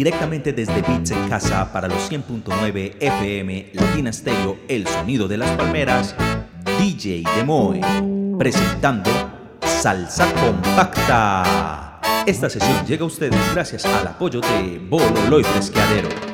directamente desde Beats en Casa para los 100.9 FM Latina Stereo, el sonido de las palmeras, DJ Demoe, presentando Salsa Compacta. Esta sesión llega a ustedes gracias al apoyo de Bololoy Fresqueadero.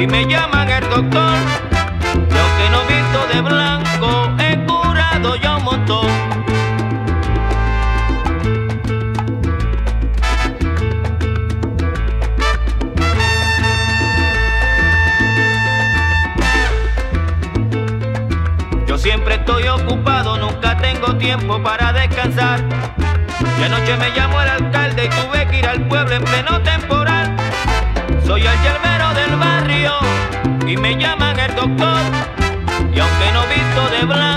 Y me llaman el doctor. Yo que no visto de blanco, he curado ya un montón. siempre estoy ocupado, nunca tengo tiempo para descansar. Y anoche me llamó el alcalde y tuve que ir al pueblo en pleno temporal. Soy el yerbero del barrio y me llaman el doctor. Y aunque no visto de blanco,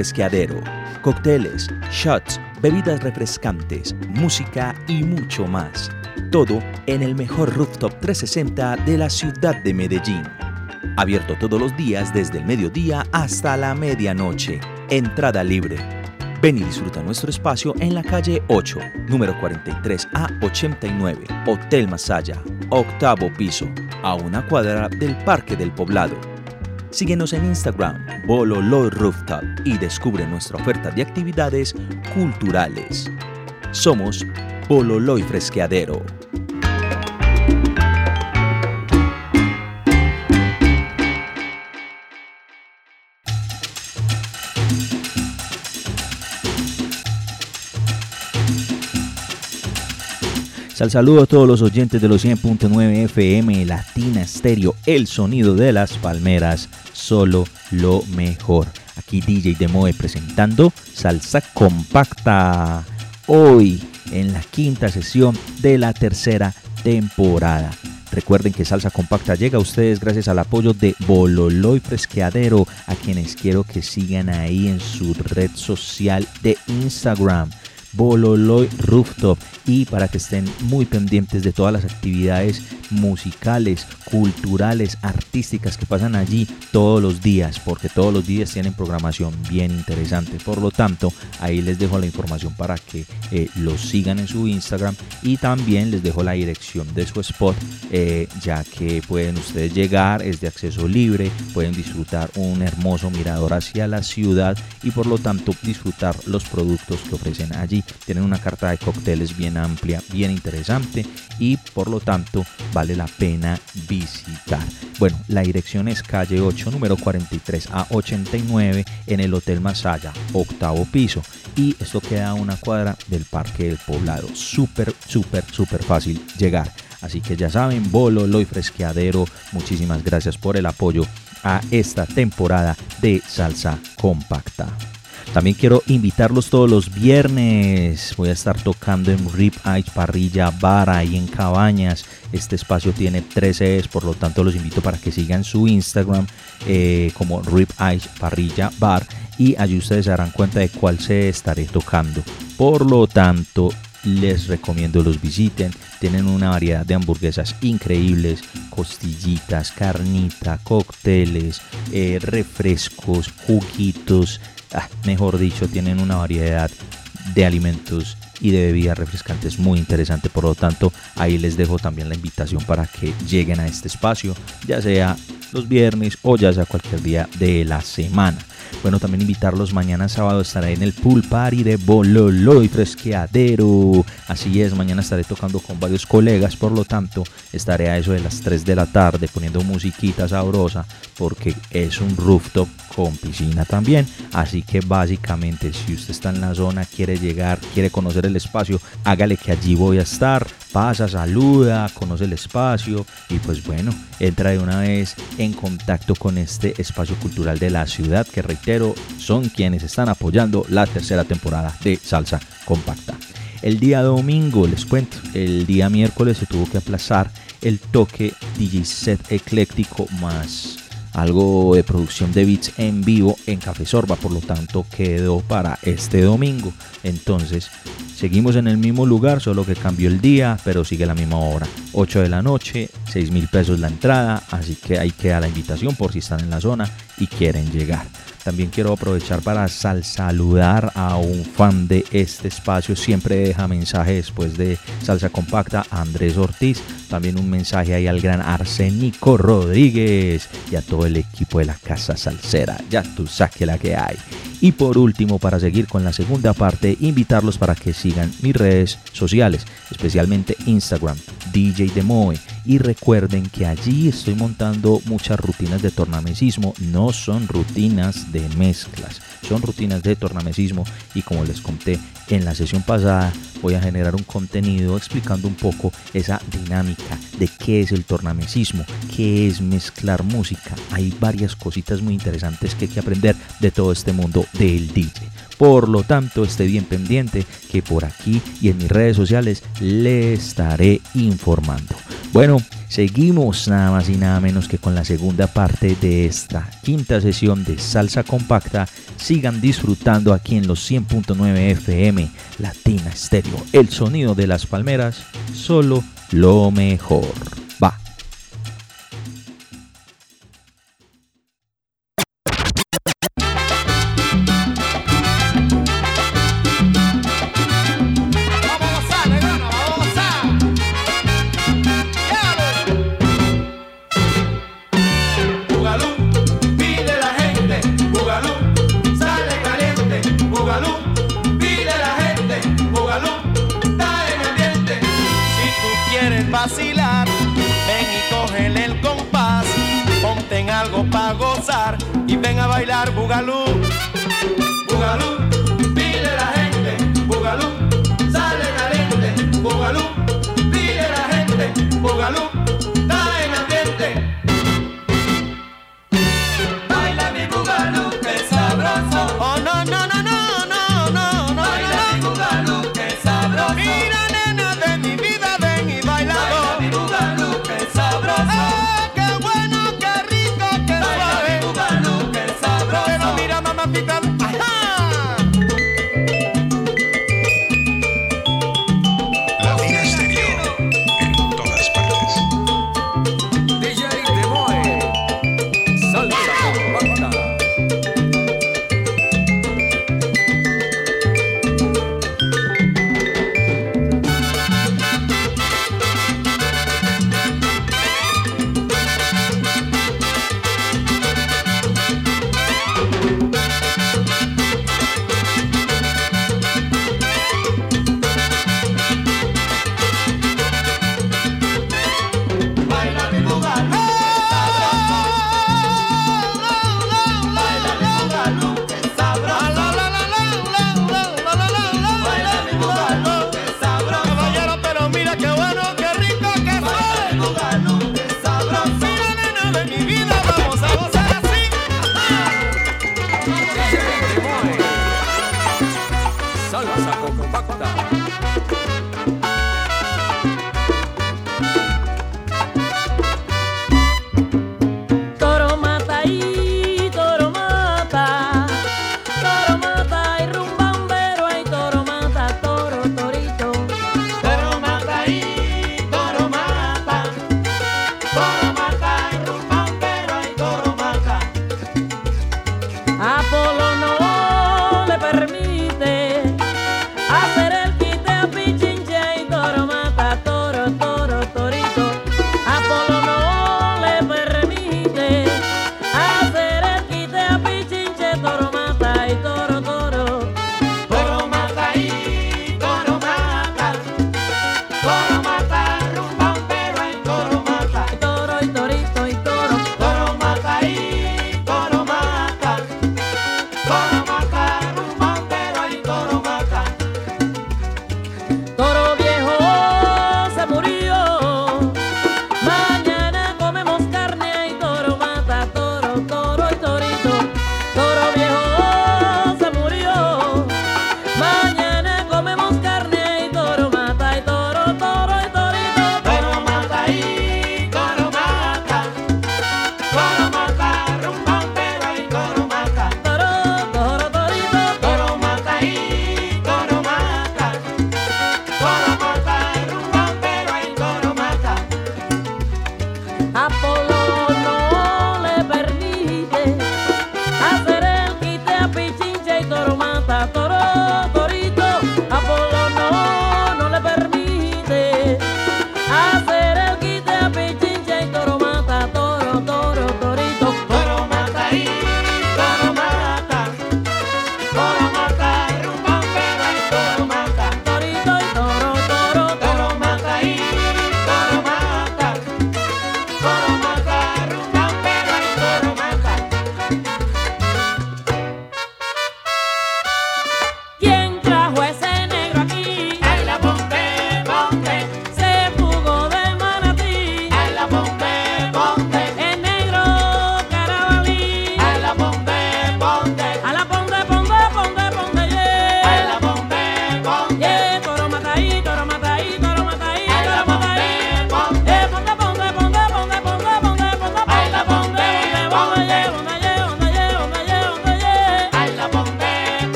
Bololo y Fresqueadero. Cócteles, shots, bebidas refrescantes, música y mucho más. Todo en el mejor rooftop 360 de la ciudad de Medellín. Abierto todos los días desde el mediodía hasta la medianoche. Entrada libre. Ven y disfruta nuestro espacio en la calle 8, número 43 a 89, Hotel Masaya, octavo piso, a una cuadra del Parque del Poblado. Síguenos en Instagram, Bololo Rooftop, y descubre nuestra oferta de actividades culturales. Somos Bololo y Fresqueadero. Sal saludo a todos los oyentes de los 100.9 FM Latina Stereo, el sonido de las palmeras, solo lo mejor. Aquí DJ Demoe presentando Salsa Compacta. Hoy en la quinta sesión de la tercera temporada. Recuerden que Salsa Compacta llega a ustedes gracias al apoyo de Bololo y Fresqueadero, a quienes quiero que sigan ahí en su red social de Instagram. Bololoy Rooftop y para que estén muy pendientes de todas las actividades musicales, culturales, artísticas que pasan allí todos los días, porque todos los días tienen programación bien interesante. Por lo tanto, ahí les dejo la información para que eh, los sigan en su Instagram y también les dejo la dirección de su spot, eh, ya que pueden ustedes llegar, es de acceso libre, pueden disfrutar un hermoso mirador hacia la ciudad y por lo tanto disfrutar los productos que ofrecen allí. Tienen una carta de cócteles bien amplia, bien interesante y por lo tanto vale la pena visitar. Bueno, la dirección es calle 8, número 43 a 89 en el Hotel Masaya, octavo piso. Y esto queda a una cuadra del Parque del Poblado. Súper, súper, súper fácil llegar. Así que ya saben, Bolo, Loy Fresqueadero, muchísimas gracias por el apoyo a esta temporada de Salsa Compacta. También quiero invitarlos todos los viernes. Voy a estar tocando en Rip Ice Parrilla Bar ahí en Cabañas. Este espacio tiene 13 es, por lo tanto los invito para que sigan su Instagram eh, como Rip Ice Parrilla Bar y allí ustedes se darán cuenta de cuál se estaré tocando. Por lo tanto, les recomiendo los visiten. Tienen una variedad de hamburguesas increíbles, costillitas, carnita, cócteles, eh, refrescos, juguitos. Ah, mejor dicho, tienen una variedad de alimentos y de bebidas refrescantes muy interesante. Por lo tanto, ahí les dejo también la invitación para que lleguen a este espacio, ya sea los viernes o ya sea cualquier día de la semana. Bueno, también invitarlos mañana sábado estaré en el pool party de Bololo y Fresqueadero. Así es, mañana estaré tocando con varios colegas, por lo tanto estaré a eso de las 3 de la tarde poniendo musiquita sabrosa porque es un rooftop con piscina también. Así que básicamente si usted está en la zona, quiere llegar, quiere conocer el espacio, hágale que allí voy a estar. Pasa, saluda, conoce el espacio y pues bueno, entra de una vez en contacto con este espacio cultural de la ciudad que reitero son quienes están apoyando la tercera temporada de Salsa Compacta. El día domingo, les cuento, el día miércoles se tuvo que aplazar el toque DJ set ecléctico más algo de producción de beats en vivo en Café Sorba, por lo tanto quedó para este domingo. Entonces, seguimos en el mismo lugar, solo que cambió el día, pero sigue la misma hora. 8 de la noche, 6 mil pesos la entrada, así que ahí queda la invitación por si están en la zona y quieren llegar. También quiero aprovechar para sal saludar a un fan de este espacio. Siempre deja mensaje después de Salsa Compacta, Andrés Ortiz. También un mensaje ahí al gran Arsénico Rodríguez y a todo el equipo de la Casa Salsera. Ya tú saque la que hay. Y por último, para seguir con la segunda parte, invitarlos para que sigan mis redes sociales, especialmente Instagram, DJ Demoe. Y recuerden que allí estoy montando muchas rutinas de tornamesismo. No son rutinas de mezclas, son rutinas de tornamesismo. Y como les conté en la sesión pasada, voy a generar un contenido explicando un poco esa dinámica de qué es el tornamesismo, qué es mezclar música. Hay varias cositas muy interesantes que hay que aprender de todo este mundo del DJ. Por lo tanto, esté bien pendiente que por aquí y en mis redes sociales le estaré informando. Bueno, Seguimos nada más y nada menos que con la segunda parte de esta quinta sesión de Salsa Compacta. Sigan disfrutando aquí en los 100.9 FM Latina Stereo. El sonido de las palmeras, solo lo mejor.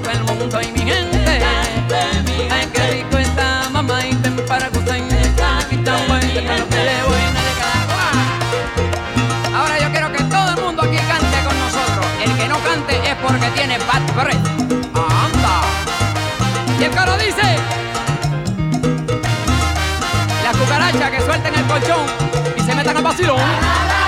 todo el mundo y mi gente. Ay, qué rico está mamá y ten para gustar. Aquí tan bueno que lo que le voy a Ahora yo quiero que todo el mundo aquí cante con nosotros. El que no cante es porque tiene bad breath. Anda. Y el caro dice. Las cucarachas que suelten el colchón y se metan a vacilón.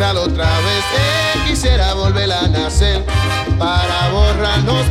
otra vez. Eh, quisiera volver a nacer para borrarnos.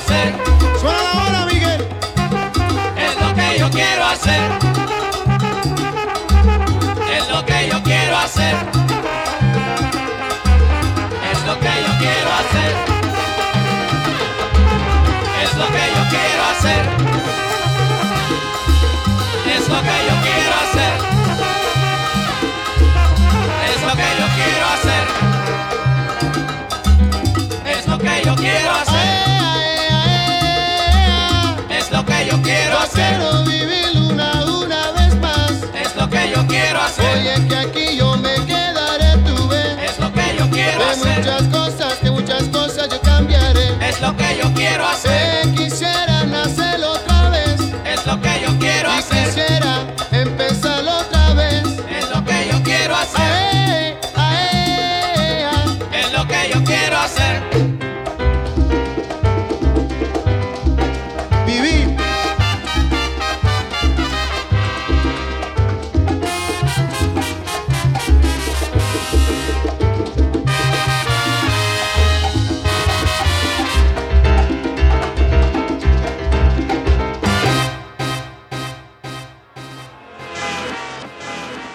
hacer. Suena ahora, Miguel. Es lo que yo quiero hacer. Es lo que yo quiero hacer. muchas cosas, que muchas cosas yo cambiaré. Es lo que yo quiero hacer. Eh,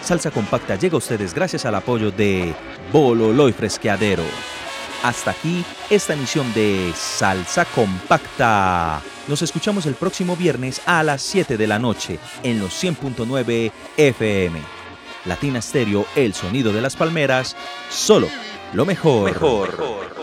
Salsa Compacta llega a ustedes gracias al apoyo de Bololoy Fresqueadero. Hasta aquí esta emisión de Salsa Compacta. Nos escuchamos el próximo viernes a las 7 de la noche en los 100.9 FM. Latina Stereo, el sonido de las palmeras, solo lo mejor. Mejor.